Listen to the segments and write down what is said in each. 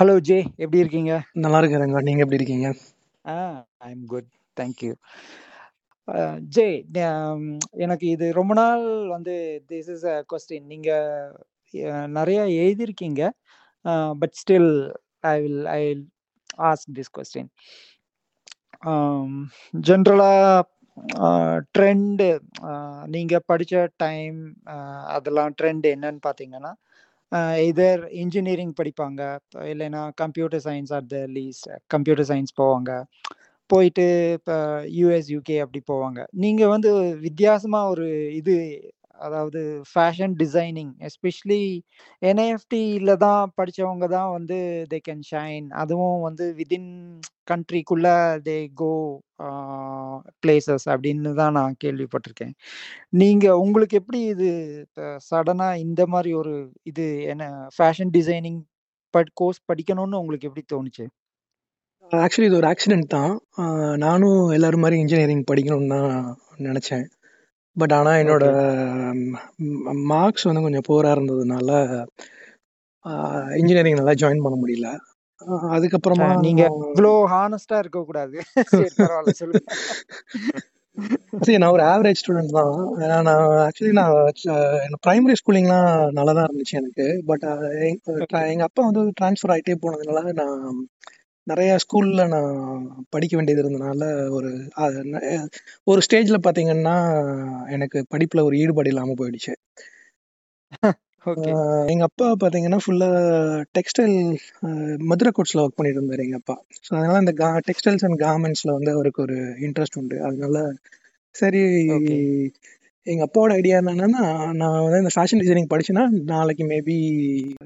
Hello J எப்படி இருக்கீங்க? நல்லா இருக்கிறேங்க நீங்க எப்படி இருக்கீங்க? ஆ I am good thank you J ஆம், எனக்கு இது ரொம்ப நாள் வந்து திஸ் இஸ் அ கொஸ்டின் நீங்க நிறைய எழுதியிருக்கீங்க. But still I will I ask this question ஜென்ரலாக ட்ரெண்டு நீங்கள் படித்த டைம் அதெல்லாம் ட்ரெண்ட் என்னன்னு பார்த்தீங்கன்னா இதர் இன்ஜினியரிங் படிப்பாங்க. இல்லைன்னா computer science at the least computer science போவாங்க. போயிட்டு இப்போ யூஎஸ் யூகே அப்படி போவாங்க. நீங்கள் வந்து வித்தியாசமாக ஒரு இது அதாவது ஃபேஷன் டிசைனிங் எஸ்பெஷலி என்ஐஎஃப்டியில் தான் படித்தவங்க தான் வந்து தே கேன் ஷைன் அதுவும் வந்து விதின் கண்ட்ரிக்குள்ள தே கோ பிளேசஸ் அப்படின்னு தான் நான் கேள்விப்பட்டிருக்கேன். நீங்கள் உங்களுக்கு எப்படி இது சடனாக இந்த மாதிரி ஒரு இது என்ன ஃபேஷன் டிசைனிங் பட் கோர்ஸ் படிக்கணும்னு உங்களுக்கு எப்படி தோணுச்சு? ஆக்சுவலி இது ஒரு ஆக்சிடென்ட் தான். நானும் எல்லாரும் மாதிரி இன்ஜினியரிங் படிக்கணும்னு தான் நினச்சேன். பட் ஆனால் என்னோட ஓகே மார்க்ஸ் வந்து கொஞ்சம் போராக இருந்ததுனால இன்ஜினியரிங் நல்லா ஜாயின் பண்ண முடியல. அதுக்கப்புறமா நீங்க இவ்வளோ ஹானஸ்டா இருக்க கூடாது சரி பரவாயில்ல சொல்லுங்க. சரி நான் ஒரு ஆவரேஜ் ஸ்டூடெண்ட் தான். ஏன்னா நான் ஆக்சுவலி நான் ப்ரைமரி ஸ்கூலிங்லாம் நல்லா தான் இருந்துச்சு எனக்கு. பட் ஓகே எங்கள் அப்பா வந்து ட்ரான்ஸ்ஃபர் ஆகிட்டே போனதுனால நான் நிறைய ஸ்கூல்ல நான் படிக்க வேண்டியது இருந்தனால ஒரு ஒரு ஸ்டேஜ்ல பாத்தீங்கன்னா எனக்கு படிப்புல ஒரு ஈடுபாடு இல்லாம போயிடுச்சு. ஓகே. ஆஹ் எங்க அப்பா பாத்தீங்கன்னா ஃபுல்லா டெக்ஸ்டைல் மதுரை கோட்ஸ்ல ஒர்க் பண்ணிட்டு இருந்தாரு எங்க அப்பா. ஸோ அதனால இந்த டெக்ஸ்டைல்ஸ் அண்ட் கார்மெண்ட்ஸ்ல வந்து அவருக்கு ஒரு இன்ட்ரெஸ்ட் உண்டு. அதனால சரி ஓகே எங்க அப்பாவோட ஐடியா என்னன்னா நான் வந்து இந்த ஃபேஷன் டிசைனிங் படிச்சேன்னா நாளைக்கு மேபி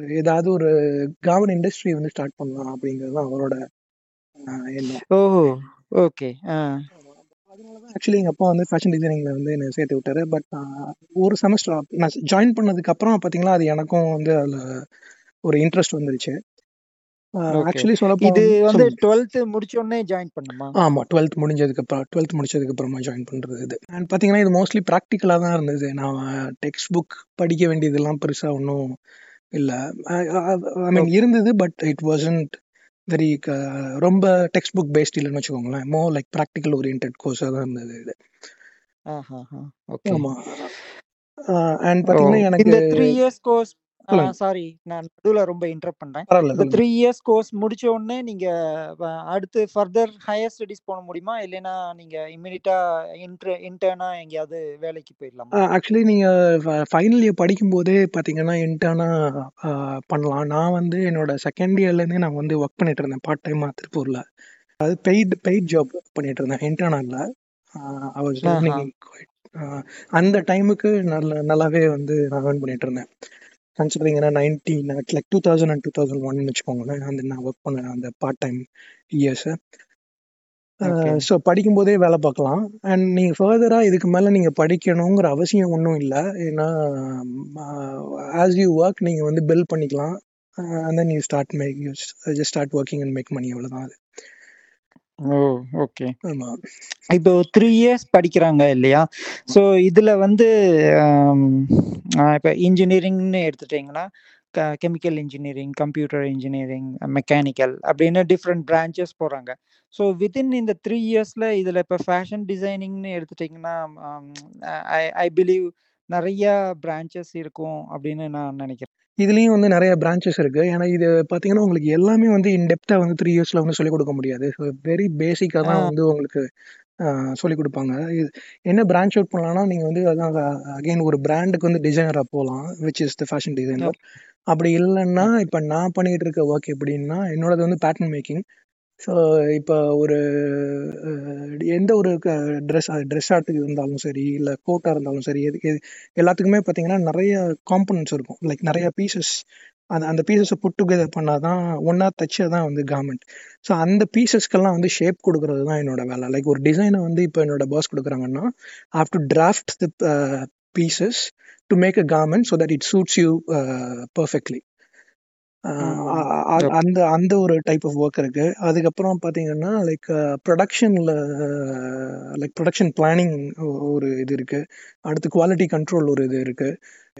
ஏதாவது ஒரு கார்மெண்ட் இண்டஸ்ட்ரி வந்து ஸ்டார்ட் பண்ணலாம் அப்படிங்கிறது தான் அவரோட எண்ணம். ஓ ஓகே ஆ. ஆக்சுவலி எங்கள் அப்பா வந்து ஃபேஷன் டிசைனிங்ல வந்து என்னை சேர்த்து விட்டாரு. பட் ஒரு செமஸ்டர் நான் ஜாயின் பண்ணதுக்கு அப்புறம் பார்த்தீங்களா அது எனக்கும் வந்து அதில் ஒரு இன்ட்ரெஸ்ட் வந்துருச்சு. ஆக்சுவலி சொல்ல இது வந்து சொல்லுங்க. டுவெல்த்து முடிச்ச உடனே ஜாயின் பண்ணுமா? ஆமாம் டுவெல்த் முடிஞ்சதுக்கு அப்புறம் டுவெல்த் முடிச்சதுக்கு அப்புறமா ஜாயின் பண்ணுறது இது. அண்ட் பார்த்தீங்கன்னா இது மோஸ்ட்லி ப்ராக்டிக்கலாக தான் இருந்தது. நான் டெக்ஸ்ட் புக் படிக்க வேண்டியதெல்லாம் பெருசாக ஒன்றும் இல்லை. ஐ மீன் இருந்தது பட் இட் வாசன்ட் வெரி ரொம்ப டெக்ஸ்ட் புக் பேஸ்ட் இல்லைன்னு வச்சுக்கோங்களேன். மோ லைக் ப்ராக்டிக்கல் ஓரியன்ட் கோர்ஸாக தான் இருந்தது இது. ஆமாம் அண்ட் ஓ பார்த்தீங்கன்னா எனக்கு இந்த த்ரீ இயர்ஸ் கோர்ஸ் சாரி நான் நடுவில் ரொம்ப இன்டரப்ட் பண்றேன். இந்த த்ரீ இயர்ஸ் கோர்ஸ் முடிச்ச உடனே நீங்க அடுத்து ஃபர்தர் ஹையர் ஸ்டடிஸ் போக முடியுமா? இல்லைன்னா நீங்க இம்மிடியட்டா இன்டர் இன்டர்னா எங்கேயாவது வேலைக்கு போயிடலாமா? ஆக்சுவலி நீங்கள் ஃபைனல் இயர் படிக்கும்போதே பார்த்தீங்கன்னா இன்டர்னாக பண்ணலாம். நான் வந்து என்னோட செகண்ட் இயர்லேருந்தே நான் வந்து ஒர்க் பண்ணிட்டு இருந்தேன். பார்ட் டைமாக திருப்பூரில். அது பெய்ட் பெய்ட் ஜாப் பண்ணிட்டு இருந்தேன். இன்டர்னால ஐ வாஸ் ஆஹா. லேர்னிங் அந்த டைமுக்கு நல்ல நல்லாவே வந்து நான் ஏர்ன் பண்ணிட்டு இருந்தேன். கன்சிடரிங்கன்னா nineteen like two thousand and two thousand one வச்சுக்கோங்களேன். அந்த நான் ஒர்க் பண்ண அந்த பார்ட் டைம் இயர்ஸை ஸோ படிக்கும்போதே வேலை பார்க்கலாம். அண்ட் நீங்கள் ஃபர்தராக இதுக்கு மேலே நீங்கள் படிக்கணுங்கிற அவசியம் ஒன்றும் இல்லை. ஏன்னா ஆஸ் யூ ஒர்க் நீங்கள் வந்து பில் பண்ணிக்கலாம். And then you start make you just start working and make money அவ்வளோதான் அது. Oh okay. இப்போ த்ரீ இயர்ஸ் படிக்கிறாங்க இல்லையா? ஸோ இதில் வந்து ஆஹ் இப்போ இன்ஜினியரிங்னு எடுத்துட்டிங்கன்னா chemical engineering computer engineering mechanical அப்படின்னு டிஃப்ரெண்ட் பிரான்ச்சஸ் போகிறாங்க ஸோ வித்தின் இந்த த்ரீ இயர்ஸில் இதில் இப்போ ஃபேஷன் டிசைனிங்னு எடுத்துட்டிங்கன்னா ஐ ஐ பிலீவ் நிறைய பிரான்ச்சஸ் இருக்கும் அப்படின்னு நான் நினைக்கிறேன். இதுலேயும் வந்து நிறைய பிரான்ச்சஸ் இருக்குது ஏன்னா இது பார்த்தீங்கன்னா உங்களுக்கு எல்லாமே வந்து இன்டெப்த்தாக வந்து த்ரீ இயர்ஸில் வந்து சொல்லிக் கொடுக்க முடியாது. ஸோ வெரி பேசிக்காக தான் வந்து உங்களுக்கு சொல்லிக் கொடுப்பாங்க. இது என்ன பிரான்ச் அவுட் பண்ணலாம்னா நீங்கள் வந்து அதான் அகைன் ஒரு பிராண்டுக்கு வந்து டிசைனராக போகலாம் which is the fashion designer அப்படி இல்லைன்னா இப்போ நான் பண்ணிகிட்டு இருக்க ஒர்க் எப்படின்னா என்னோடது வந்து பேட்டர்ன் மேக்கிங் ஸோ இப்போ ஒரு எந்த ஒரு ட்ரெஸ் ட்ரெஸ் ஆர்ட்டுக்கு இருந்தாலும் சரி இல்லை கோட்டாக இருந்தாலும் சரி எது எது எல்லாத்துக்குமே பார்த்தீங்கன்னா நிறைய காம்பனன்ட்ஸ் இருக்கும். லைக் நிறைய பீசஸ் அந்த அந்த பீசஸை புட் டுகெதர் பண்ணால் தான் ஒன்றா தச்சா தான் வந்து கார்மெண்ட் ஸோ அந்த பீசஸ்க்கெல்லாம் வந்து ஷேப் கொடுக்கறது தான் என்னோட வேலை. லைக் ஒரு டிசைனை வந்து இப்போ என்னோட பாஸ் கொடுக்குறாங்கன்னா have to draft the pieces to make a garment so that it suits you perfectly. அந்த அந்த ஒரு டைப் ஆஃப் ஒர்க் இருக்கு. அதுக்கப்புறம் பார்த்தீங்கன்னா லைக் ப்ரொடக்ஷனில் லைக் ப்ரொடக்ஷன் பிளானிங் ஒரு இது இருக்கு. அடுத்து குவாலிட்டி கண்ட்ரோல் ஒரு இது இருக்கு.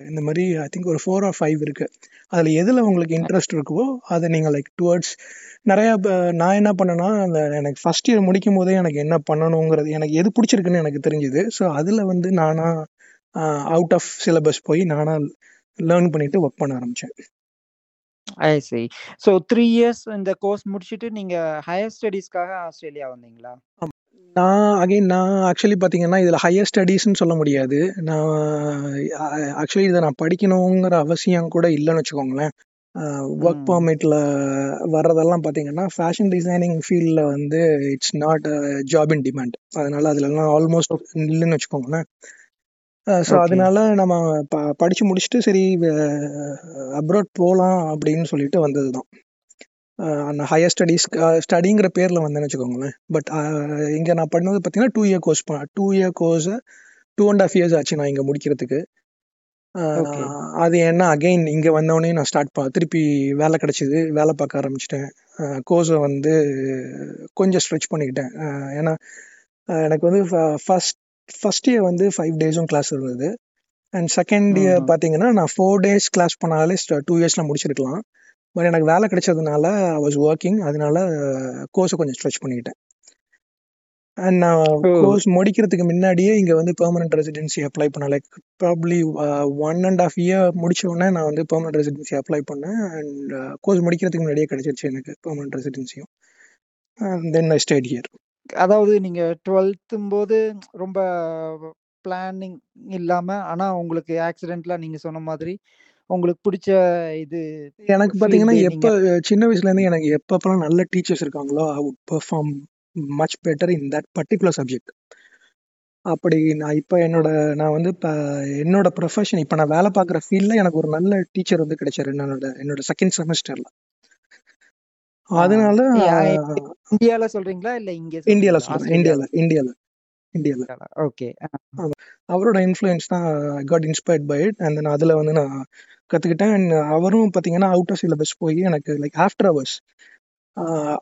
இந்த மாதிரி ஐ திங்க் ஒரு ஃபோர் ஆர் ஃபைவ் இருக்கு. அதில் எதில் உங்களுக்கு இன்ட்ரெஸ்ட் இருக்கோ அதை நீங்கள் லைக் டுவர்ட்ஸ் நிறையா ப- நான் என்ன பண்ணேன்னா அந்த எனக்கு ஃபர்ஸ்ட் இயர் முடிக்கும் போதே எனக்கு என்ன பண்ணணுங்கிறது எனக்கு எது பிடிச்சிருக்குன்னு எனக்கு தெரிஞ்சுது. ஸோ அதில் வந்து நானா அவுட் ஆஃப் சிலபஸ் போய் நானா லேர்ன் பண்ணிட்டு ஒர்க் பண்ண ஆரம்பித்தேன் I see so three years இந்த கோர்ஸ் முடிச்சுட்டு நீங்க ஹையர் ஸ்டடீஸ்க்காக ஆஸ்திரேலியா வந்தீங்களா? நான் அகைன் நான் ஆக்சுவலி பார்த்தீங்கன்னா இதில் ஹையர் ஸ்டடீஸ்னு சொல்ல முடியாது. நான் ஆக்சுவலி இதை நான் படிக்கணுங்கிற அவசியம் கூட இல்லைன்னு வச்சுக்கோங்களேன். ஒர்க் ம். பர்மிட்டில் வர்றதெல்லாம் பார்த்தீங்கன்னா ஃபேஷன் டிசைனிங் ஃபீல்டில் வந்து it's not job in demand அதனால அதுலலாம் ஆல்மோஸ்ட் இல்லைன்னு வச்சுக்கோங்களேன். ஸோ அதனால நம்ம ப படித்து முடிச்சுட்டு சரி அப்ராட் போகலாம் அப்படின்னு சொல்லிட்டு வந்தது தான் அந்த ஹையர் ஸ்டடீஸ் ஸ்டடிங்கிற பேரில் வந்தேன்னு வச்சுக்கோங்களேன். பட் இங்கே நான் பண்ணது பார்த்தீங்கன்னா two year course two year கோர்ஸை டூ அண்ட் ஆஃப் இயர்ஸ் ஆச்சு நான் இங்கே முடிக்கிறதுக்கு. அது என்ன அகைன் இங்கே வந்தோடனே நான் ஸ்டார்ட் ப திருப்பி வேலை கிடச்சிது. வேலை பார்க்க ஆரம்பிச்சிட்டேன். கோர்ஸை வந்து கொஞ்சம் ஸ்ட்ரெச் பண்ணிக்கிட்டேன். ஏன்னா எனக்கு வந்து ஃபஸ்ட் ஃபஸ்ட் இயர் வந்து ஃபைவ் டேஸும் கிளாஸ் இருந்தது அண்ட் செகண்ட் இயர் பார்த்தீங்கன்னா நான் ஃபோர் டேஸ் கிளாஸ் பண்ணாலே டூ இயர்ஸில் முடிச்சிருக்கலாம். பட் எனக்கு வேலை கிடைச்சதுனால ஐ வாஸ் ஒர்க்கிங் அதனால கோர்ஸை கொஞ்சம் ஸ்ட்ரெச் பண்ணிக்கிட்டேன் அண்ட் நான் கோர்ஸ் முடிக்கிறதுக்கு முன்னாடியே இங்கே வந்து பெர்மனன்ட் ரெசிடென்சி அப்ளை பண்ணேன். Like probably one and half year முடிச்ச உடனே நான் வந்து பெர்மனன்ட் ரெசிடென்சி அப்ளை பண்ணேன். அண்ட் கோர்ஸ் முடிக்கிறதுக்கு முன்னாடியே கிடைச்சிருச்சு எனக்கு பெர்மனன்ட் ரெசிடென்சியும் தென் ஐ ஸ்டேட் ஹியர் அதாவது நீங்க டுவெல்த்தும் போது ரொம்ப பிளானிங் இல்லாம ஆனா உங்களுக்கு ஆக்சிடென்ட்ல நீங்க சொன்ன மாதிரி உங்களுக்கு பிடிச்ச இது எனக்கு பார்த்தீங்கன்னா ஃபீல்டு எப்போ நீங்க சின்ன வயசுலேருந்து எனக்கு எப்பப்பெல்லாம் நல்ல டீச்சர்ஸ் இருக்காங்களோ I would perform much better in that particular subject அப்படி நான் இப்போ என்னோட நான் வந்து இப்போ என்னோட ப்ரொஃபஷன் இப்போ நான் வேலை பார்க்குற ஃபீல்டில் எனக்கு ஒரு நல்ல டீச்சர் வந்து கிடைச்சாரு என்னோட என்னோட செகண்ட் செமஸ்டரில் அதனால இந்தியால சொல்றீங்களா? இல்ல இங்க சொல்கிறேன் ஆஸ்திரேலியால. இந்தியாவில் இந்தியாவில் இந்தியாவில் ஓகே. அவரோட இன்ஃப்ளூயன்ஸ் தான் got inspired by it and then அதில் வந்து நான் கற்றுக்கிட்டேன் அண்ட் அவரும் பார்த்தீங்கன்னா அவுட் ஆஃப் சிலபஸ் போய் எனக்கு லைக் ஆஃப்டர் ஹவர்ஸ்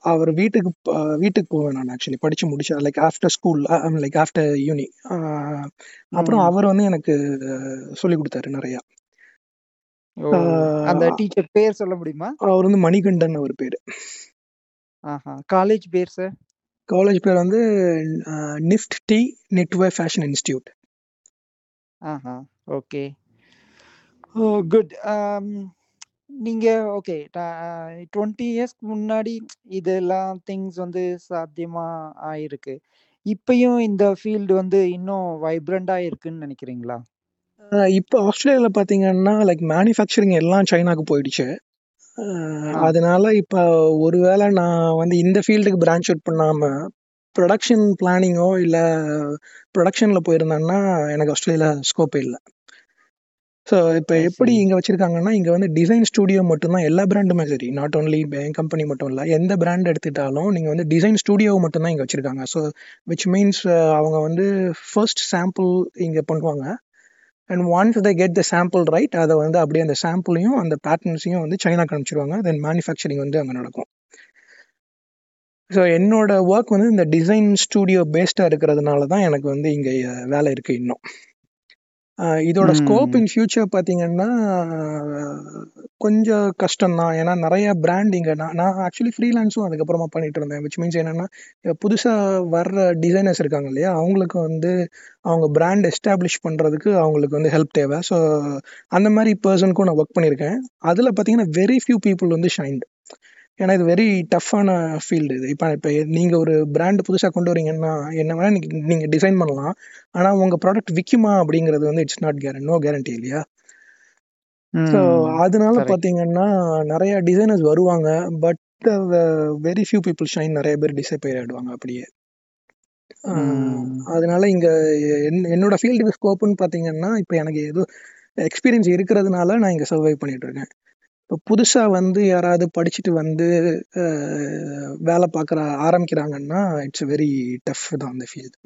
அவர் வீட்டுக்கு வீட்டுக்கு போவேன் நான் ஆக்சுவலி படித்து முடிச்சேன் like after school like after uni அப்புறம் அவர் வந்து எனக்கு சொல்லி கொடுத்தாரு நிறையா. அந்த டீச்சர் பேர் சொல்ல முடியுமா? அவர் வந்து மணிகண்டன் அவர் பேர். ஆஹா காலேஜ் பேர் சார் காலேஜ் பேர் வந்து நிஃப்ட் டி நெட்வே ஃபேஷன் இன்ஸ்டியூட் ஆஹா ஓகே. ஓ குட் நீங்க ஓகே டுவெண்ட்டி இயர்ஸ்க்கு முன்னாடி இதெல்லாம் திங்ஸ் வந்து சாத்தியமா ஆயிருக்கு. இப்பயும் இந்த ஃபீல்டு வந்து இன்னும் வைப்ரண்டா இருக்குன்னு நினைக்கிறீங்களா? இப்போ ஆஸ்திரேலியாவில் பார்த்தீங்கன்னா லைக் மேனுஃபேக்சரிங் எல்லாம் சைனாக்கு போயிடுச்சு. அதனால இப்போ ஒருவேளை நான் வந்து இந்த ஃபீல்டுக்கு பிரான்ச் அவுட் பண்ணாமல் ப்ரொடக்ஷன் பிளானிங்கோ இல்லை ப்ரொடக்ஷனில் போயிருந்தேன்னா எனக்கு ஆஸ்திரேலியா ஸ்கோப்பே இல்லை. ஸோ இப்போ எப்படி இங்கே வச்சுருக்காங்கன்னா இங்கே வந்து டிசைன் ஸ்டூடியோ மட்டும்தான் எல்லா பிராண்டுமே சரி. நாட் ஓன்லி என் கம்பெனி மட்டும் இல்லை எந்த பிராண்ட் எடுத்துட்டாலும் நீங்கள் வந்து டிசைன் ஸ்டூடியோ மட்டும்தான் இங்கே வச்சுருக்காங்க. ஸோ விச் மீன்ஸ் அவங்க வந்து ஃபர்ஸ்ட் சாம்பிள் இங்கே பண்ணுவாங்க. And once they get the sample right அதை வந்து அப்படியே அந்த சாம்பிளையும் அந்த பேட்டர்ன்ஸையும் வந்து சைனாக்கு அனுப்பிச்சிருவாங்க. தென் மேனுஃபேக்சரிங் வந்து அங்கே நடக்கும். ஸோ என்னோட ஒர்க் வந்து இந்த டிசைன் ஸ்டூடியோ பேஸ்டாக இருக்கிறதுனால தான் எனக்கு வந்து இங்கே வேலை இருக்குது இன்னும். இதோட ஸ்கோப் இன் ஃபியூச்சர் பார்த்தீங்கன்னா கொஞ்சம் கஷ்டம் தான் ஏன்னா நிறைய பிராண்ட் இங்கே நான் நான் ஆக்சுவலி ஃப்ரீலான்ஸும் அதுக்கப்புறமா பண்ணிட்டு இருந்தேன். விச் மீன்ஸ் என்னன்னா புதுசாக வர்ற டிசைனர்ஸ் இருக்காங்க இல்லையா அவங்களுக்கு வந்து அவங்க பிராண்ட் எஸ்டாப்ளிஷ் பண்ணுறதுக்கு அவங்களுக்கு வந்து ஹெல்ப் தேவை. ஸோ அந்த மாதிரி பர்சனுக்கும் நான் ஒர்க் பண்ணியிருக்கேன். அதில் பார்த்தீங்கன்னா வெரி ஃபியூ பீப்புள் வந்து ஷைன்டு ஏன்னா இது வெரி டஃப்பான ஃபீல்டு இது. இப்போ இப்போ நீங்கள் ஒரு பிராண்ட் புதுசாக கொண்டு வரீங்கன்னா என்ன வேணால் நீங்கள் நீங்கள் டிசைன் பண்ணலாம். ஆனால் உங்கள் ப்ராடக்ட் விற்குமா அப்படிங்கிறது வந்து it's not guaranteed no guarantee இல்லையா? ஸோ அதனால பார்த்தீங்கன்னா நிறைய டிசைனர்ஸ் வருவாங்க but very few people shine நிறைய பேர் டிசப்பேர் ஆயிடுவாங்க அப்படியே. அதனால இங்கே என்னோட ஃபீல்டு ஸ்கோப்புன்னு பார்த்தீங்கன்னா இப்போ எனக்கு ஏதோ எக்ஸ்பீரியன்ஸ் இருக்கிறதுனால நான் இங்கே சர்வை பண்ணிட்டு இருக்கேன். இப்போ புதுசாக வந்து யாராவது படிச்சுட்டு வந்து வேலை பார்க்குற ஆரம்பிக்கிறாங்கன்னா இட்ஸ் வெரி டஃப் தான் அந்த ஃபீல்டு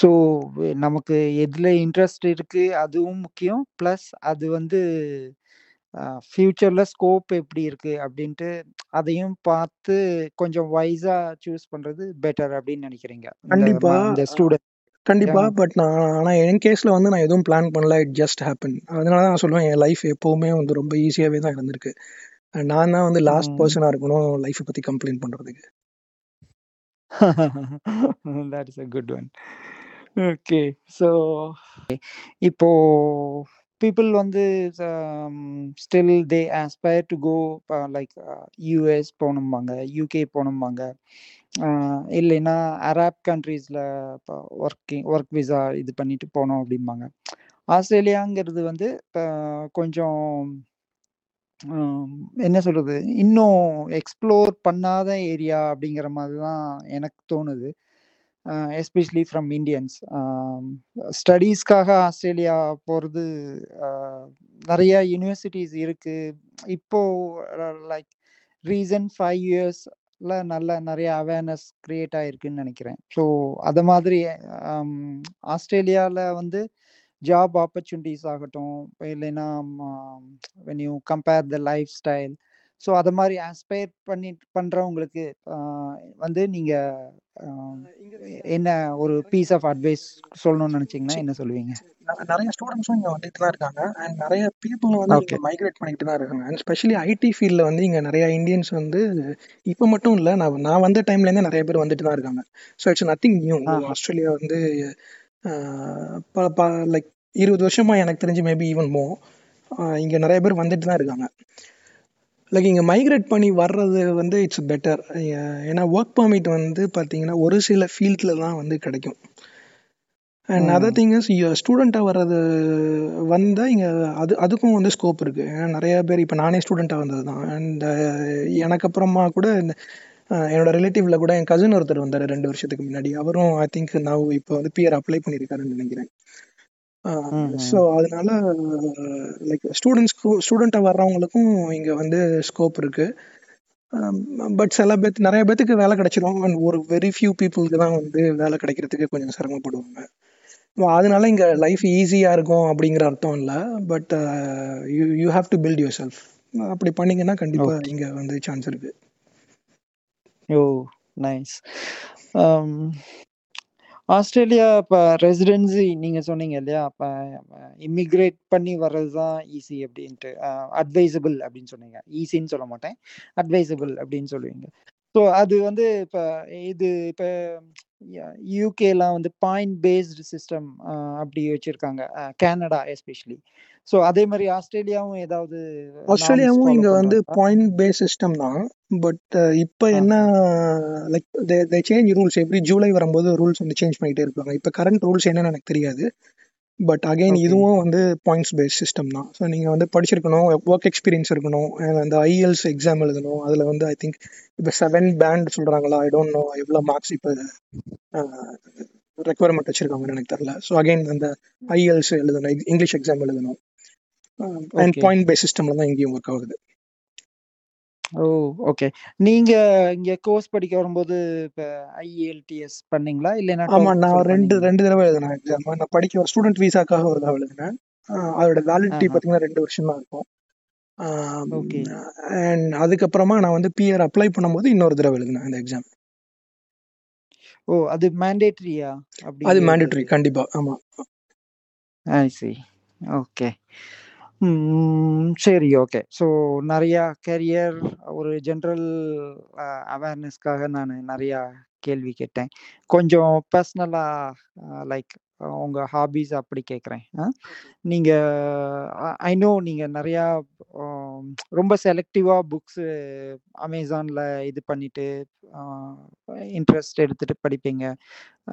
ஸோ நமக்கு எதுல இன்ட்ரெஸ்ட் இருக்கு அதுவும் முக்கியம். ப்ளஸ் அது வந்து ஃப்யூச்சரில் ஸ்கோப் எப்படி இருக்குது அப்படின்ட்டு அதையும் பார்த்து கொஞ்சம் வைஸாக சூஸ் பண்ணுறது பெட்டர் அப்படின்னு நினைக்கிறீங்க. இந்த கண்டிப்பா. ம- இந்த ஸ்டூடெண்ட் கண்டிப்பா பட் நான் ஆனா என் கேஸ்ல வந்து நான் எதுவும் பிளான் பண்ணல. இட் ஜஸ்ட் ஹேப்பன் அதனால தான் நான் சொல்லுவேன் என் லைஃப் எப்பவுமே வந்து ரொம்ப ஈஸியாவே தான் இருந்திருக்கு. நான் தான் வந்து லாஸ்ட் பர்சனா இருக்கணும் லைஃப்பை பத்தி கம்ப்ளைண்ட் பண்றதுக்கு. A good one. Okay so இப்போ பீப்புள் வந்து still they aspire to go like US போகணும்பாங்க UK போகணும்பாங்க. இல்லைன்னா அராப் கண்ட்ரீஸில் இப்போ ஒர்க்கிங் ஒர்க் விசா இது பண்ணிட்டு போனோம் அப்படிம்பாங்க. ஆஸ்திரேலியாங்கிறது வந்து இப்போ கொஞ்சம் என்ன சொல்கிறது இன்னும் எக்ஸ்ப்ளோர் பண்ணாத ஏரியா அப்படிங்கிற மாதிரி தான் எனக்கு தோணுது. எஸ்பெஷலி ஃப்ரம் இந்தியன்ஸ் ஸ்டடீஸ்க்காக ஆஸ்திரேலியா போகிறது நிறைய யூனிவர்சிட்டிஸ் இருக்குது இப்போ லைக் ரீசன்ட் ஃபைவ் இயர்ஸில் நல்ல நிறைய அவேர்னஸ் க்ரியேட் ஆகிருக்குன்னு நினைக்கிறேன். ஸோ அது மாதிரி ஆஸ்திரேலியாவில் வந்து ஜாப் ஆப்பர்ச்சுனிட்டிஸ் ஆகட்டும் இல்லைன்னா when you compare the lifestyle so அது மாதிரி ஆஸ்பயர் பண்ணி பண்ணுறவங்களுக்கு வந்து நீங்கள் என்ன ஒரு பீஸ் ஆஃப் அட்வைஸ் சொல்லணும்னு நினச்சிங்கன்னா என்ன சொல்லுவீங்க? நிறைய ஸ்டூடெண்ட்ஸும் இங்க வந்துட்டு தான் இருக்காங்க. அண்ட் நிறைய பீப்புளும் வந்து இங்க மைக்ரேட் பண்ணிட்டு தான் இருக்காங்க. அண்ட் ஸ்பெஷலி ஐடி ஃபீல்ட்ல வந்து இங்க நிறைய இந்தியன்ஸ் வந்து இப்போ மட்டும் இல்ல நான் நான் வந்த டைம்ல இருந்தே நிறைய பேர் வந்துட்டு தான் இருக்காங்க. So it's nothing new Australia வந்து லைக் இருபது வருஷமா எனக்கு தெரிஞ்சு மேபி ஈவன் மோ இங்க நிறைய பேர் வந்துட்டு தான் இருக்காங்க. லைக் இங்கே மைக்ரேட் பண்ணி வர்றது வந்து இட்ஸ் பெட்டர் ஏன்னா ஒர்க் பர்மிட் வந்து பார்த்தீங்கன்னா ஒரு சில ஃபீல்டில் தான் வந்து கிடைக்கும். அண்ட் அதர் திங் இஸ் ஸ்டூடெண்ட்டாக வர்றது வந்தால் இங்கே அது அதுக்கும் வந்து ஸ்கோப் இருக்குது ஏன்னா நிறைய பேர் இப்போ நானே ஸ்டூடெண்ட்டாக வந்தது தான். அண்ட் எனக்கு அப்புறமா கூட இந்த அஹ், என்னோட ரிலேட்டிவ்ல கூட என் கசின் ஒருத்தர் வந்தார் ரெண்டு வருஷத்துக்கு முன்னாடி. அவரும் ஐ திங்க் நான் இப்போ வந்து பிஆர் அப்ளை பண்ணியிருக்காருன்னு நினைக்கிறேன். ஸோ அதனால லைக் ஸ்டூடெண்ட்ஸ்க்கு ஸ்டூடெண்ட்டாக வர்றவங்களுக்கும் இங்கே வந்து ஸ்கோப் இருக்குது பட் சில பேர்த்து நிறைய பேர்த்துக்கு வேலை கிடைச்சிரும். And ஒரு வெரி ஃபியூ பீப்புளுக்கு தான் வந்து வேலை கிடைக்கிறதுக்கு கொஞ்சம் சிரமப்படுவாங்க. அதனால இங்க லைஃப் ஈஸியா இருக்கும் அப்படிங்கிற அர்த்தம் இல்ல. But you you have to build yourself அப்படி பண்ணீங்கன்னா கண்டிப்பா ஓகே இங்க வந்து சான்ஸ் இருக்கு. ஓ நைஸ் ஆஸ்திரேலியா இப்போ ரெசிடென்சி நீங்கள் சொன்னீங்க இல்லையா? அப்போ இமிக்ரேட் பண்ணி வர்றது தான் ஈஸி அப்படின்ட்டு அட்வைசபிள் அப்படின்னு சொன்னீங்க. ஈஸின்னு சொல்ல மாட்டேன். அட்வைசபிள் அப்படின்னு சொல்லுவீங்க. ஸோ அது வந்து இப்போ இது இப்போ யூகேலாம் வந்து பாயிண்ட் பேஸ்டு சிஸ்டம் அப்படி வச்சுருக்காங்க. கனடா எஸ்பெஷலி ஸோ அதே மாதிரி ஆஸ்திரேலியாவும் ஏதாவது ஆஸ்திரேலியாவும் இங்க வந்து பாயிண்ட் பேஸ் சிஸ்டம் தான். பட் இப்போ என்ன like they change rules every July வரும்போது ரூல்ஸ் வந்து சேஞ்ச் பண்ணிட்டே இருப்பாங்க. இப்போ கரண்ட் ரூல்ஸ் என்னன்னு எனக்கு தெரியாது. பட் அகைன் இதுவும் வந்து பாயிண்ட்ஸ் பேஸ் சிஸ்டம் தான். ஸோ நீங்கள் வந்து படிச்சிருக்கணும் ஒர்க் எக்ஸ்பீரியன்ஸ் இருக்கணும் அந்த ஐஎல்ஸ் எக்ஸாம் எழுதணும். அதில் வந்து ஐ திங்க் இப்போ செவன் பேண்ட் சொல்கிறாங்களா ஐ டோன்ட் நோ எவ்வளோ மார்க்ஸ் இப்போ ரெக்குவயர்மெண்ட் வச்சிருக்காங்கன்னு எனக்கு தெரியல. ஸோ அகைன் அந்த ஐஎல்ஸ் எழுதணும் இங்கிலீஷ் எக்ஸாம் எழுதணும். அண்ட் பாயிண்ட் பேஸ் சிஸ்டம்ல தான் இங்கேயும் ஒர்க் ஆகுது. Oh okay. நீங்க இங்க கோர்ஸ் படிக்க வரும்போது இப்ப ஐஎல்டிஎஸ் பண்ணீங்களா? இல்லைன்னா ஆமா நான் ரெண்டு ரெண்டு தடவை எழுதினேன் எக்ஸாம் நான் படிக்க ஒரு ஸ்டூடெண்ட் விசாக்காக ஒரு தடவை எழுதினேன். அதோட வேலிடிட்டி ஆஹா. பார்த்தீங்கன்னா ரெண்டு வருஷம் தான் இருக்கும் ஓகே. அண்ட் அதுக்கப்புறமா நான் வந்து பிஆர் அப்ளை பண்ணும்போது இன்னொரு தடவை எழுதினேன் அந்த எக்ஸாம் ஓ அது மேண்டேட்ரியா அப்படி அது மேண்டேட்டரி கண்டிப்பா. ஆமா. ஐ சி ஓகே சரி ஓகே. ஸோ நிறையா கெரியர் ஒரு ஜென்ரல் அவேர்னஸ்க்காக நான் நிறையா கேள்வி கேட்டேன். கொஞ்சம் பர்சனலாக லைக் உங்கள் ஹாபீஸ் அப்படி கேட்குறேன். நீங்கள் ஐ நோ நீங்கள் நிறையா ரொம்ப செலக்டிவாக புக்ஸு அமேசானில் இது பண்ணிட்டு இன்ட்ரெஸ்ட் எடுத்துட்டு படிப்பீங்க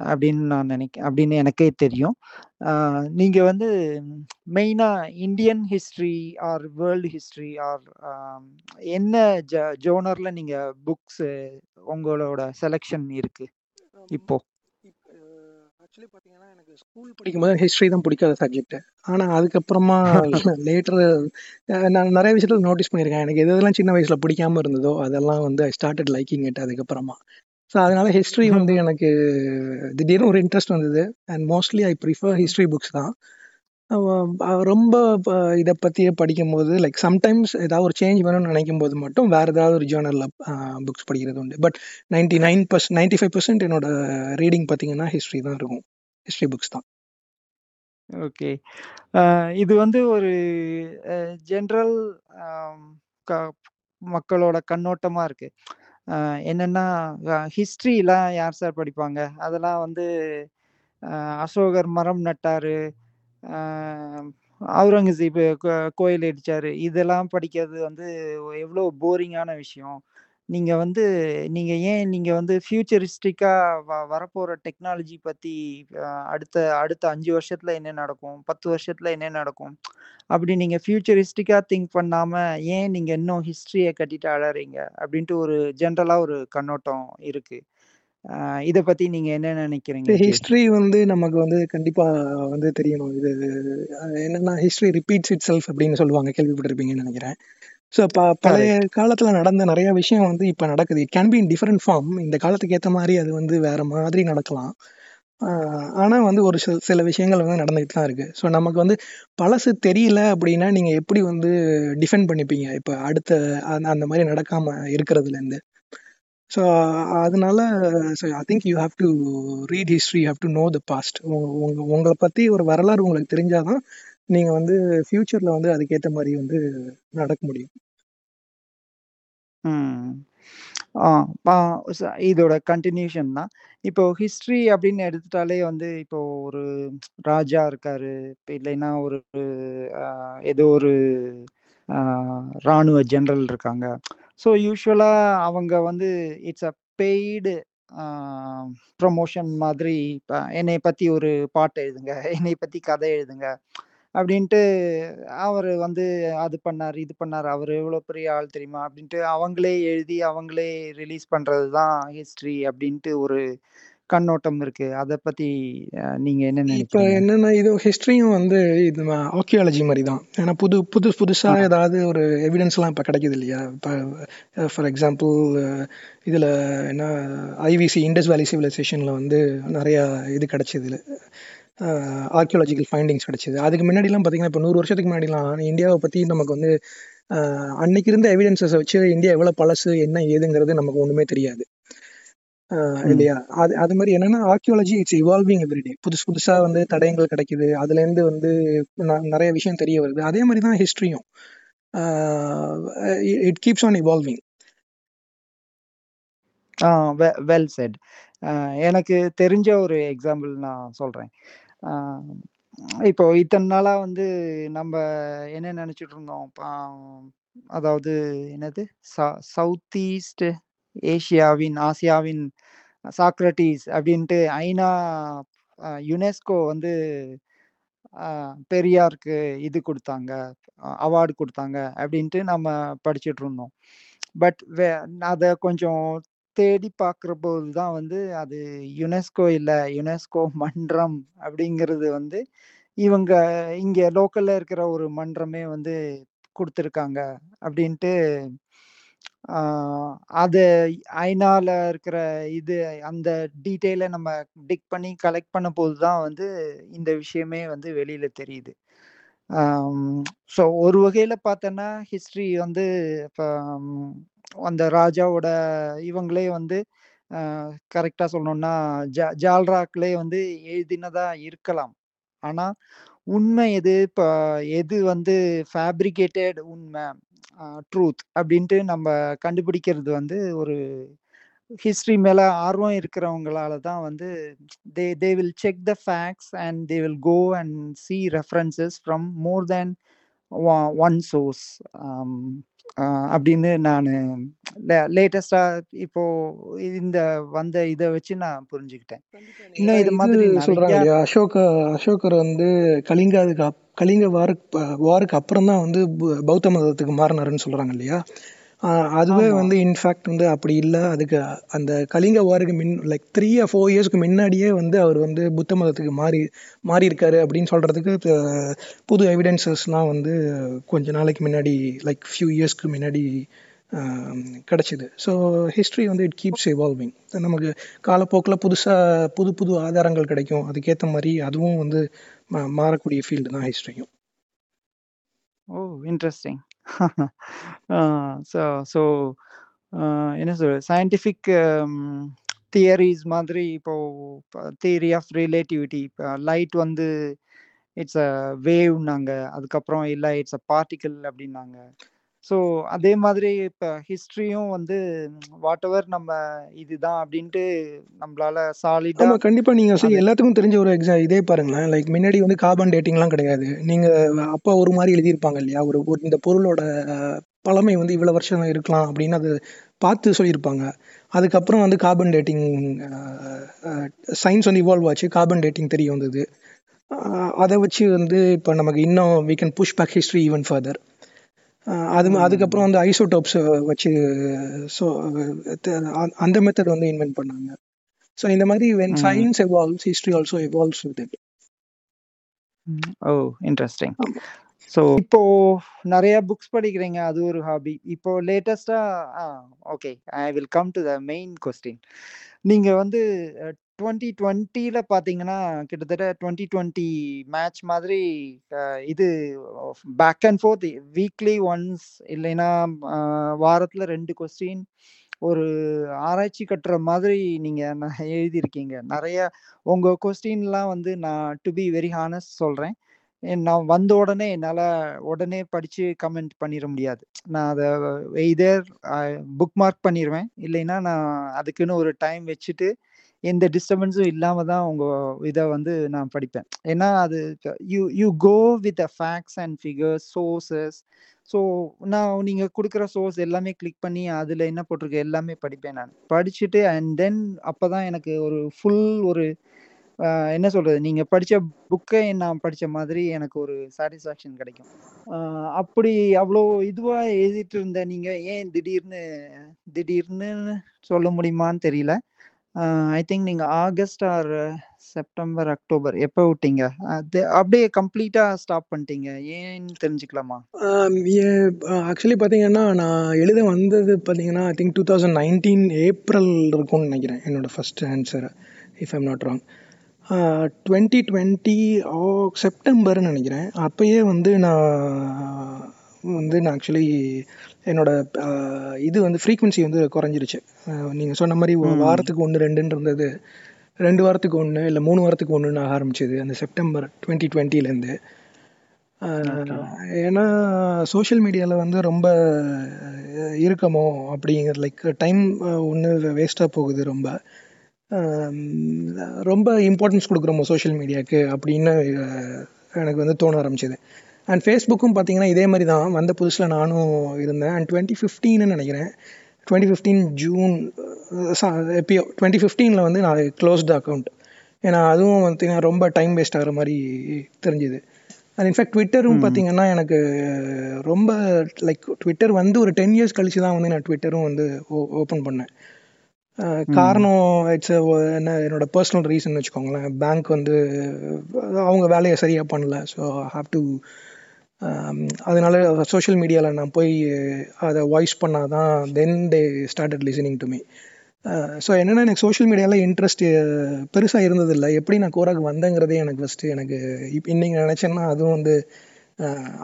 அப்படின்னு நான் நினைக்க அப்படின்னு எனக்கே தெரியும். ஆஹ் நீங்க வந்து மெயினா Indian history or world history or என்ன ஜோனர்ல நீங்க புக்ஸ் உங்களோட செலெக்ஷன் இருக்கு இப்போ? ஆக்சுவலி பார்த்தீங்கன்னா எனக்கு ஸ்கூல் படிக்கும்போது ஹிஸ்ட்ரி தான் பிடிக்காத சப்ஜெக்ட் ஆனால் அதுக்கப்புறமா லேட்டர் நான் நிறைய விஷயத்துல நோட்டீஸ் பண்ணியிருக்கேன். எனக்கு எது எதெல்லாம் சின்ன வயசுல பிடிக்காம இருந்ததோ அதெல்லாம் வந்து ஐ ஸ்டார்டட் லைக்கிங் இட் அதுக்கப்புறமா. ஸோ அதனால ஹிஸ்ட்ரி வந்து எனக்கு திடீர்னு ஒரு இன்ட்ரெஸ்ட் வந்தது. And mostly I prefer history books தான். ரொம்ப ப- இதை பற்றியே படிக்கும்போது லைக் சம்டைம்ஸ் ஏதாவது ஒரு சேஞ்ச் வேணும்னு நினைக்கும் போது மட்டும் வேறு ஏதாவது ஒரு ஜேர்னலில் புக்ஸ் படிக்கிறது உண்டு. But ninety nine percent ninety five percent என்னோட ரீடிங் பார்த்தீங்கன்னா ஹிஸ்ட்ரி தான் இருக்கும். ஹிஸ்ட்ரி புக்ஸ் தான். ஓகே இது வந்து ஒரு ஜென்ரல் மக்களோட கண்ணோட்டமாக இருக்கு. என்னென்னா ஹிஸ்ட்ரிலாம் யார் சார் படிப்பாங்க? அதெல்லாம் வந்து அசோகர் மரம் நட்டார் அவுரங்கசீப் கோ- கோயில் இடிச்சாரு. இதெல்லாம் படிக்கிறது வந்து எவ்வளோ போரிங்கான விஷயம். நீங்க வந்து நீங்க ஏன் நீங்க வந்து ஃபியூச்சரிஸ்டிக்கா வ வரப்போற டெக்னாலஜி பத்தி அடுத்த அடுத்த அஞ்சு வருஷத்துல என்ன நடக்கும்? பத்து வருஷத்துல என்ன நடக்கும்? அப்படி நீங்க ஃபியூச்சரிஸ்டிக்கா திங்க் பண்ணாம ஏன் நீங்க இன்னும் ஹிஸ்ட்ரியை கட்டிட்டு அழறீங்க அப்படின்ட்டு ஒரு ஜென்ரலா ஒரு கண்ணோட்டம் இருக்கு. இத பத்தி நீங்க என்ன நினைக்கிறீங்க ஹிஸ்ட்ரி வந்து நமக்கு வந்து கண்டிப்பா வந்து தெரியணும். இது என்னன்னா ஹிஸ்ட்ரி ரிப்பீட்ஸ் இட் செல்ஃப் அப்படின்னு சொல்லுவாங்க கேள்விப்பட்டிருப்பீங்கன்னு நினைக்கிறேன். ஸோ ப பழைய காலத்துல நடந்த நிறைய விஷயம் வந்து இப்ப நடக்குது. It can be in different form இந்த காலத்துக்கு ஏத்த மாதிரி அது வந்து வேற மாதிரி நடக்கலாம். ஆஹ் ஆனா வந்து ஒரு சில சில விஷயங்கள் வந்து நடந்துகிட்டு தான் இருக்கு. ஸோ நமக்கு வந்து பழசு தெரியல அப்படின்னா நீங்க எப்படி வந்து டிஃபெண்ட் பண்ணிப்பீங்க? இப்ப அடுத்த அந்த அந்த மாதிரி நடக்காம இருக்கிறதுல இருந்து. ஸோ அதனால so I think you have to read history have to know the past உங்க உங்களை பத்தி ஒரு வரலாறு உங்களுக்கு தெரிஞ்சாதான் நீங்கள் வந்து ஃப்யூச்சரில் வந்து அதுக்கேற்ற மாதிரி வந்து நடக்க முடியும். இதோட கண்டினியூஷன் தான். இப்போ ஹிஸ்ட்ரி அப்படின்னு எடுத்துட்டாலே வந்து இப்போ ஒரு ராஜா இருக்காரு இப்போ இல்லைன்னா ஒரு ஏதோ ஒரு ராணுவ ஜெனரல் இருக்காங்க. ஸோ யூஸ்வலாக அவங்க வந்து இட்ஸ் அ பெய்டு ப்ரமோஷன் மாதிரி இப்போ என்னை பத்தி ஒரு பாட்டு எழுதுங்க என்னை பத்தி கதை எழுதுங்க அப்படின்ட்டு அவர் வந்து அது பண்ணார் இது பண்ணார் அவர் எவ்வளோ பெரிய ஆள் தெரியுமா அப்படின்ட்டு அவங்களே எழுதி அவங்களே ரிலீஸ் பண்ணுறது தான் ஹிஸ்ட்ரி அப்படின்ட்டு ஒரு கண்ணோட்டம் இருக்கு. அதை பத்தி நீங்க என்ன இப்ப என்னன்னா இது ஹிஸ்டரியும் வந்து இது ஆர்கியாலஜி மாதிரி தான் ஏன்னா புது புது புதுசா ஏதாவது ஒரு எவிடன்ஸ் எல்லாம் இப்ப கிடைக்குது இல்லையா? இப்ப ஃபார் எக்ஸாம்பிள் இதுல என்ன ஐவிசி இண்டஸ் வேலி சிவிலைசேஷன்ல வந்து நிறைய இது கிடைச்சது ஆர்கியாலஜிக்கல் ஃபைண்டிங்ஸ் கிடைச்சது. அதுக்கு முன்னாடிலாம் பார்த்தீங்கன்னா இப்போ நூறு வருஷத்துக்கு முன்னாடிலாம் இந்தியாவை பற்றி நமக்கு வந்து அன்னைக்கு இருந்த எவிடன்சஸை வச்சு இந்தியா எவ்வளோ பழசு என்ன ஏதுங்கிறது நமக்கு ஒன்றுமே தெரியாது. இல்லையா? அது அது மாதிரி என்னன்னா ஆர்கியாலஜி இட்ஸ் இவால்விங் எவ்ரிடே புதுசு புதுசா வந்து தடயங்கள் கிடைக்குது. அதுல இருந்து வந்து நிறைய விஷயம் தெரிய வருது. அதே மாதிரி தான் ஹிஸ்டரியும் it keeps on evolving well said எனக்கு தெரிஞ்ச ஒரு எக்ஸாம்பிள் நான் சொல்றேன். இப்போ இத்தனை நாளா வந்து நம்ம என்ன நினைச்சிட்டு இருந்தோம்? அதாவது என்னது? சவுத் ஈஸ்ட் ஏசியாவின் ஆசியாவின் சாக்ரட்டிஸ் அப்படின்ட்டு ஐநா யுனெஸ்கோ வந்து பெரியாருக்கு இது கொடுத்தாங்க. அவார்டு கொடுத்தாங்க அப்படின்ட்டு நம்ம படிச்சுட்டு இருந்தோம். பட் வே அதை கொஞ்சம் தேடி பார்க்குற போது தான் வந்து அது யுனெஸ்கோ இல்லை யுனெஸ்கோ மன்றம் அப்படிங்கிறது வந்து இவங்க இங்கே லோக்கலில் இருக்கிற ஒரு மன்றமே வந்து கொடுத்துருக்காங்க அப்படின்ட்டு அது ஐநால இருக்கிற இது அந்த டீட்டெயிலை நம்ம டிக் பண்ணி கலெக்ட் பண்ண போது தான் வந்து இந்த விஷயமே வந்து வெளியில தெரியுது. ஸோ ஒரு வகையில் பார்த்தோன்னா ஹிஸ்ட்ரி வந்து இப்போ அந்த ராஜாவோட இவங்களே வந்து கரெக்டாக சொல்லணும்னா ஜா ஜால்ராக்லே வந்து எழுதினதாக இருக்கலாம். ஆனால் உண்மை எது? இப்போ எது வந்து ஃபேப்ரிகேட்டட் உண்மை? ட்ரூத் அப்படின்ட்டு நம்ம கண்டுபிடிக்கிறது வந்து ஒரு ஹிஸ்ட்ரி மேலே ஆர்வம் இருக்கிறவங்களால தான் வந்து they they will check the facts and they will go and see references from more than one source அப்படின்னு நான் லேட்டஸ்டா இப்போ இந்த வந்த இதை வச்சு நான் புரிஞ்சுக்கிட்டேன். இன்னும் இது மாதிரி சொல்றாங்க இல்லையா? அசோக அசோகர் வந்து கலிங்காதுக்கு கலிங்க வாருக்கு வாருக்கு அப்புறம் தான் வந்து பௌத்த மதத்துக்கு மாறினாருன்னு சொல்றாங்க இல்லையா? அதுவே வந்து இன்ஃபேக்ட் வந்து அப்படி இல்லை. அதுக்கு அந்த கலிங்க வாருக்கு மின் லைக் த்ரீ ஃபோர் இயர்ஸ்க்கு முன்னாடியே வந்து அவர் வந்து புத்த மதத்துக்கு மாறி மாறி இருக்காரு அப்படின்னு சொல்றதுக்கு அஹ், புது எவிடன்சஸ்லாம் வந்து கொஞ்ச நாளைக்கு முன்னாடி லைக் ஃபியூ இயர்ஸ்க்கு முன்னாடி கிடச்சிது. ஸோ ஹிஸ்ட்ரி வந்து இட் கீப்ஸ் எவால்விங் நமக்கு காலப்போக்கில் புதுசாக புது புது ஆதாரங்கள் கிடைக்கும். அதுக்கேற்ற மாதிரி அதுவும் வந்து மாறக்கூடிய ஃபீல்டு தான் ஹிஸ்ட்ரியும் ஓ இன்ட்ரெஸ்டிங் ஸோ ஸோ என்ன சொல்ற சயின்டிஃபிக் தியரிஸ் மாதிரி இப்போ தியரி ஆஃப் ரிலேட்டிவிட்டி இப்போ லைட் வந்து இட்ஸ் அ வேவ்னாங்க அதுக்கப்புறம் இல்லை இட்ஸ் அ பார்ட்டிக்கல் அப்படின்னாங்க. ஸோ அதே மாதிரி இப்போ ஹிஸ்ட்ரியும் வந்து வாட் எவர் நம்ம இதுதான் அப்படின்ட்டு நம்மளால சாலிடா ஆமாம் கண்டிப்பாக நீங்கள் அது எல்லாத்துக்கும் தெரிஞ்ச ஒரு எக்ஸா இதே பாருங்களேன். லைக் முன்னாடி வந்து கார்பன் டேட்டிங்லாம் கிடையாது. நீங்கள் அப்பா ஒரு மாதிரி எழுதியிருப்பாங்க இல்லையா? ஒரு இந்த பொருளோட பழமை வந்து இவ்வளோ வருஷம் இருக்கலாம் அப்படின்னு அது பார்த்து சொல்லியிருப்பாங்க. அதுக்கப்புறம் வந்து கார்பன் டேட்டிங் சயின்ஸ் வந்து இவால்வ் ஆச்சு. கார்பன் டேட்டிங் தெரிய வந்தது. அதை வச்சு வந்து இப்போ நமக்கு இன்னும் can push back history even further. அஹ் அது அதுக்கப்புறம் வந்து ஐசோடோப்ஸ் வச்சு ஸோ அந்த மெத்தட் வந்து இன்வென்ட் பண்ணாங்க. ஸோ இந்த மாதிரி when science evolves history also evolves with it oh interesting so இப்போ நிறைய புக்ஸ் படிக்கிறீங்க அது ஒரு ஹாபி இப்போ லேட்டஸ்டா okay I will come to the main question நீங்க வந்து டுவெண்ட்டி டுவெண்ட்டியில் பார்த்தீங்கன்னா கிட்டத்தட்ட டுவெண்ட்டி டுவெண்ட்டி மேட்ச் மாதிரி இது back and forth weekly once இல்லைன்னா வாரத்தில் ரெண்டு கொஸ்டின் ஒரு ஆராய்ச்சி கட்டுற மாதிரி நீங்கள் எழுதியிருக்கீங்க. நிறைய உங்கள் கொஸ்டின்லாம் வந்து நான் டு பி வெரி ஹானஸ்ட் சொல்கிறேன் நான் வந்த உடனே என்னால் உடனே படித்து கமெண்ட் பண்ணிட முடியாது. நான் அதை எய்தர் புக் மார்க் பண்ணிடுவேன் இல்லைன்னா நான் அதுக்குன்னு ஒரு டைம் வச்சுட்டு எந்த டிஸ்டர்பன்ஸும் இல்லாமல் தான் உங்கள் இதை வந்து நான் படிப்பேன். ஏன்னா அது you you go with a facts and figures sources so நான் நீங்கள் கொடுக்குற சோர்ஸ் எல்லாமே கிளிக் பண்ணி அதில் என்ன போட்டிருக்கு எல்லாமே படிப்பேன் நான். படிச்சுட்டு அண்ட் தென் அப்போ தான் எனக்கு ஒரு ஃபுல் ஒரு என்ன சொல்றது? நீங்க படிச்ச புக்கை நான் படிச்ச மாதிரி எனக்கு ஒரு சாட்டிஸ்ஃபேக்ஷன் கிடைக்கும். அப்படி அவ்வளோ இதுவா எழுதிட்டு இருந்த நீங்க ஏன் திடீர்னு திடீர்னு சொல்ல முடியுமான்னு தெரியல. ஐ திங்க் நீங்க ஆகஸ்ட் ஆர் செப்டம்பர் அக்டோபர் எப்போ விட்டீங்க? அது அப்படியே கம்ப்ளீட்டா ஸ்டாப் பண்ணிட்டீங்க. ஏன்னு தெரிஞ்சுக்கலாமா? ஆக்சுவலி பார்த்தீங்கன்னா நான் எழுத வந்தது பார்த்தீங்கன்னா I think two thousand nineteen April இருக்கும்னு நினைக்கிறேன் என்னோட first answer if I'm not wrong twenty twenty செப்டம்பர்னு நினைக்கிறேன். அப்பயே வந்து நான் வந்து நான் ஆக்சுவலி என்னோட ஆஹ், இது வந்து ஃப்ரீக்வன்சி வந்து குறைஞ்சிருச்சு. நீங்கள் சொன்ன மாதிரி வாரத்துக்கு ஒன்று ரெண்டுன்னு இருந்தது. ரெண்டு வாரத்துக்கு ஒன்று இல்லை மூணு வாரத்துக்கு ஒன்றுன்னு ஆரம்பிச்சது அந்த செப்டம்பர் டுவெண்ட்டி டுவெண்ட்டிலேருந்து ஏன்னா சோஷியல் மீடியாவில் வந்து ரொம்ப இருக்கமோ அப்படிங்கிற லைக் டைம் ஒன்று வேஸ்ட்டாக போகுது ரொம்ப. ரொம்ப இம்பார்ட்டன்ஸ் கொடுக்குறோமோ சோஷியல் மீடியாவுக்கு அப்படின்னு எனக்கு வந்து தோண ஆரம்பிச்சது. அண்ட் ஃபேஸ்புக்கும் பார்த்தீங்கன்னா இதே மாதிரி தான். வந்த புதுசில் நானும் இருந்தேன். அண்ட் டுவெண்ட்டி ஃபிஃப்டீன்னு நினைக்கிறேன். டுவெண்ட்டி ஃபிஃப்டீன் ஜூன் எப்பயோ டுவெண்ட்டி ஃபிஃப்டீனில் வந்து நான் க்ளோஸ்டு அக்கௌண்ட் ஏன்னா அதுவும் பார்த்தீங்கன்னா ரொம்ப டைம் வேஸ்ட் ஆகிற மாதிரி தெரிஞ்சுது. அண்ட் இன்ஃபேக்ட் ட்விட்டரும் பார்த்தீங்கன்னா எனக்கு ரொம்ப லைக் ட்விட்டர் வந்து ஒரு டென் இயர்ஸ் கழிச்சு தான் வந்து நான் ட்விட்டரும் வந்து ஓப்பன் பண்ணேன். காரணம் இட்ஸ் என்ன என்னோட பர்சனல் ரீசன் வச்சுக்கோங்களேன். பேங்க் வந்து அவங்க வேலையை சரியாக பண்ணல. ஸோ ஹாவ் டு அதனால சோஷியல் மீடியாவில் நான் போய் அதை வாய்ஸ் பண்ணால் தான் then they started listening to me so என்னென்னா எனக்கு சோஷியல் மீடியாவில் இன்ட்ரெஸ்ட் பெருசாக இருந்ததில்லை. எப்படி நான் கோராக்கு வந்தேங்கிறதே எனக்கு ஃபஸ்ட்டு எனக்கு இப்போ இன்னைக்கு நினச்சேன்னா அதுவும் வந்து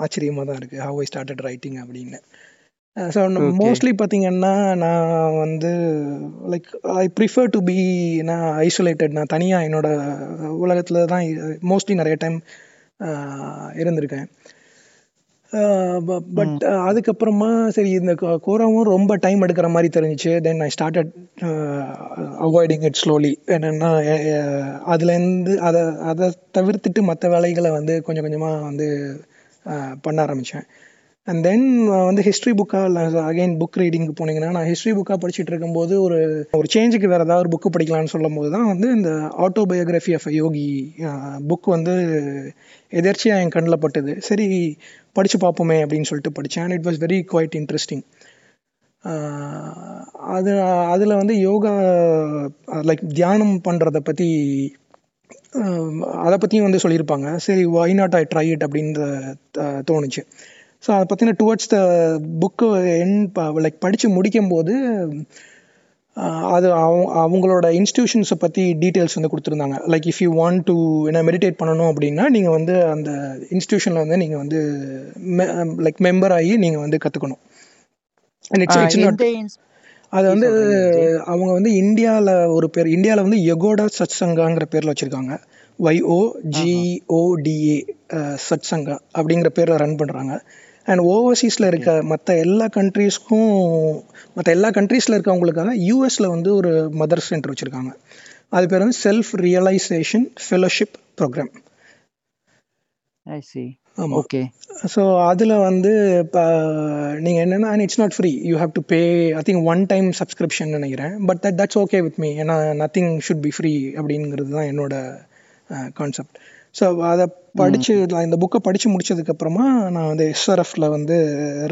ஆச்சரியமாக தான் இருக்குது ஹவ் ஐ ஸ்டார்டட் ரைட்டிங் அப்படின்னு. ஸோ மோஸ்ட்லி பார்த்தீங்கன்னா நான் வந்து like I prefer to be நான் ஐசோலேட்டட் நான் தனியாக என்னோட உலகத்தில் தான் மோஸ்ட்லி நிறைய டைம் இருந்திருக்கேன். பட் அதுக்கப்புறமா சரி இந்த கோராவும் ரொம்ப டைம் எடுக்கிற மாதிரி தெரிஞ்சிச்சு. Then I started avoiding it slowly என்னென்னா அதுலேருந்து அதை அதை தவிர்த்துட்டு மற்ற வேலைகளை வந்து கொஞ்சம் கொஞ்சமாக வந்து பண்ண ஆரம்பித்தேன் அண்ட் தென் uh, வந்து ஹிஸ்ட்ரி புக்காக அகைன் புக் ரீடிங்க்கு போனீங்கன்னா நான் ஹிஸ்ட்ரி புக்காக படிச்சுட்டு இருக்கும்போது ஒரு ஒரு சேஞ்சுக்கு வேறு ஏதாவது ஒரு புக்கு படிக்கலாம்னு சொல்லும் போது தான் வந்து இந்த ஆட்டோபயோகிராஃபி ஆஃப் யோகி புக் வந்து எதர்ச்சியாக என் கண்ணில் பட்டது. சரி படித்து பார்ப்போமே அப்படின்னு சொல்லிட்டு படித்தேன் and it was very quite interesting அது அதில் வந்து யோகா uh, லைக் தியானம் பண்ணுறதை பற்றி um, அதை பற்றியும் வந்து சொல்லியிருப்பாங்க. சரி why not I try it அப்படின்ற uh, தோணுச்சு. ஸோ அதை பார்த்தீங்கன்னா towards the book N like படித்து முடிக்கும்போது ஆஹ் அது அவங்க அவங்களோட இன்ஸ்டிடியூஷன்ஸை பற்றி டீட்டெயில்ஸ் வந்து கொடுத்துருந்தாங்க. Like if you want to என்ன மெடிடேட் பண்ணணும் அப்படின்னா நீங்கள் வந்து அந்த இன்ஸ்டிடியூஷனில் வந்து நீங்கள் வந்து லைக் மெம்பர் ஆகி நீங்கள் வந்து கற்றுக்கணும் அது வந்து அவங்க வந்து இந்தியாவில் ஒரு பேர் இந்தியாவில் வந்து யகோடா சத்சங்காங்கிற பேரில் வச்சுருக்காங்க. ஒய்ஓ ஜிஓடிஏ சத்சங்கா அப்படிங்கிற பேரில் ரன் பண்ணுறாங்க அண்ட் ஓவர்சீஸில் இருக்க மற்ற எல்லா கண்ட்ரீஸ்க்கும் மற்ற எல்லா கண்ட்ரீஸில் இருக்கவங்களுக்காக யூஎஸில் வந்து ஒரு மதர் சென்டர் வச்சுருக்காங்க. அது பேர் வந்து செல்ஃப் ரியலைசேஷன் ஃபெலோஷிப் ப்ரோக்ராம் ஆமாம் ஓகே ஸோ அதில் வந்து இப்போ நீங்கள் என்னென்னா and it's not free you have to pay I think one time subscription நினைக்கிறேன். But that that's okay with me ஏன்னா நத்திங் ஷுட் பி ஃப்ரீ அப்படிங்கிறது தான் என்னோட கான்செப்ட் ஸோ அதை படித்து இந்த புக்கை படித்து முடிச்சதுக்கப்புறமா நான் வந்து எஸ்ஆர்எஃப்ல வந்து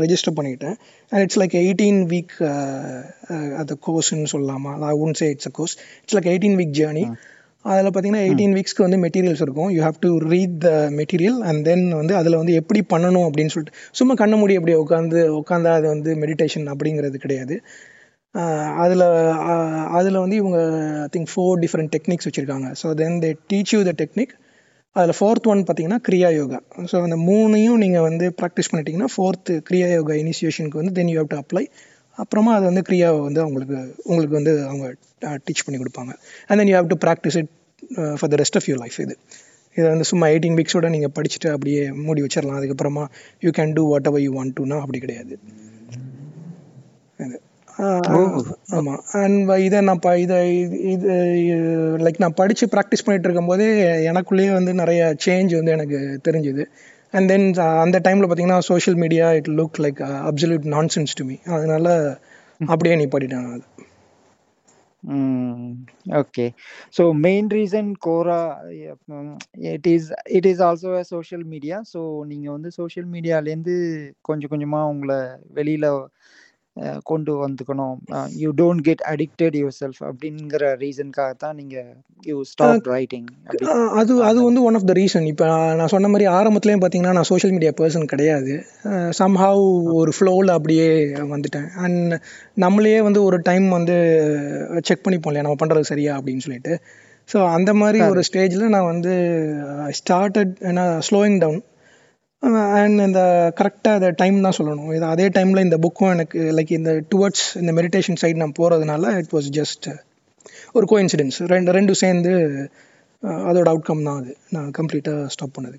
ரெஜிஸ்டர் பண்ணிக்கிட்டேன் and it's like eighteen week அது கோர்ஸ்ன்னு சொல்லலாமா? I won't say it's a course it's like eighteen week journey அதில் பார்த்தீங்கன்னா எயிட்டீன் வீக்ஸ்க்கு வந்து மெட்டீரியல்ஸ் இருக்கும். You have to read the material and then வந்து அதில் வந்து எப்படி பண்ணணும் அப்படின்னு சொல்லிட்டு சும்மா கண்ண மூடி அப்படியே உட்காந்து உட்காந்தா அது வந்து மெடிடேஷன் அப்படிங்கிறது கிடையாது. அதில் அதில் வந்து இவங்க I think four different techniques வச்சுருக்காங்க. So then they teach you the technique அதில் ஃபோர்த் ஒன் பார்த்தீங்கன்னா கிரியா யோகா ஸோ அந்த மூணையும் நீங்கள் வந்து ப்ராக்டிஸ் பண்ணிட்டீங்கன்னா ஃபோர்த்து கிரியா யோகா இனிஷியேஷனுக்கு வந்து then you have to apply அப்புறமா அது வந்து கிரியாவை வந்து அவங்களுக்கு உங்களுக்கு வந்து அவங்க டீச் பண்ணி கொடுப்பாங்க. And then you have to practice it for the rest of your life இது. இதை வந்து சும்மா எயிட்டீன் வீக்ஸோட நீங்கள் படிச்சுட்டு அப்படியே மூடி வச்சிடலாம் அதுக்கப்புறமா you can do whatever you want டுனா அப்படி கிடையாது. இது. ஆமாம் அண்ட் இதை நான் ப இதை இது லைக் நான் படித்து ப்ராக்டிஸ் பண்ணிட்டு இருக்கும்போதே எனக்குள்ளேயே வந்து நிறைய சேஞ்ச் வந்து எனக்கு தெரிஞ்சுது. அண்ட் தென் அந்த டைமில் பார்த்தீங்கன்னா social media it look like absolute nonsense to me அதனால அப்படியே நீ படிட்டேன் அது. okay. So main reason mm, it is it is also a social media. So நீங்க வந்து சோஷியல் மீடியாலேருந்து கொஞ்சம் கொஞ்சமா உங்களை வெளியில கொண்டு வந்துக்கணும். You don't get addicted yourself அப்படிங்கிற ரீசனுக்காக தான் நீங்க யூ ஸ்டாப் ரைட்டிங் அது அது வந்து ஒன் ஆஃப் த ரீசன் இப்போ நான் சொன்ன மாதிரி ஆரம்பத்துலேயும் பார்த்தீங்கன்னா நான் சோஷியல் மீடியா பர்சன் கிடையாது. சம்ஹாவ் ஒரு ஃப்ளோவில் அப்படியே வந்துட்டேன். அண்ட் நம்மளையே வந்து ஒரு டைம் வந்து செக் பண்ணிப்போம் இல்லையா? நம்ம பண்ணுறது சரியா அப்படின்னு சொல்லிட்டு. ஸோ அந்த மாதிரி ஒரு ஸ்டேஜில் நான் வந்து ஸ்டார்டட் ஏன்னா ஸ்லோயிங் டவுன் அண்ட் இந்த கரெக்டாக அதை டைம் தான் சொல்லணும். இது அதே டைமில் இந்த புக்கும் எனக்கு லைக் இந்த டுவர்ட்ஸ் இந்த மெடிடேஷன் சைடு நான் போகிறதுனால இட் வாஸ் ஜஸ்ட் ஒரு கோஇன்சிடென்ஸ் ரெண்டு ரெண்டும் சேர்ந்து அதோட அவுட்கம் தான் அது. நான் கம்ப்ளீட்டாக ஸ்டாப் பண்ணதுக்கு.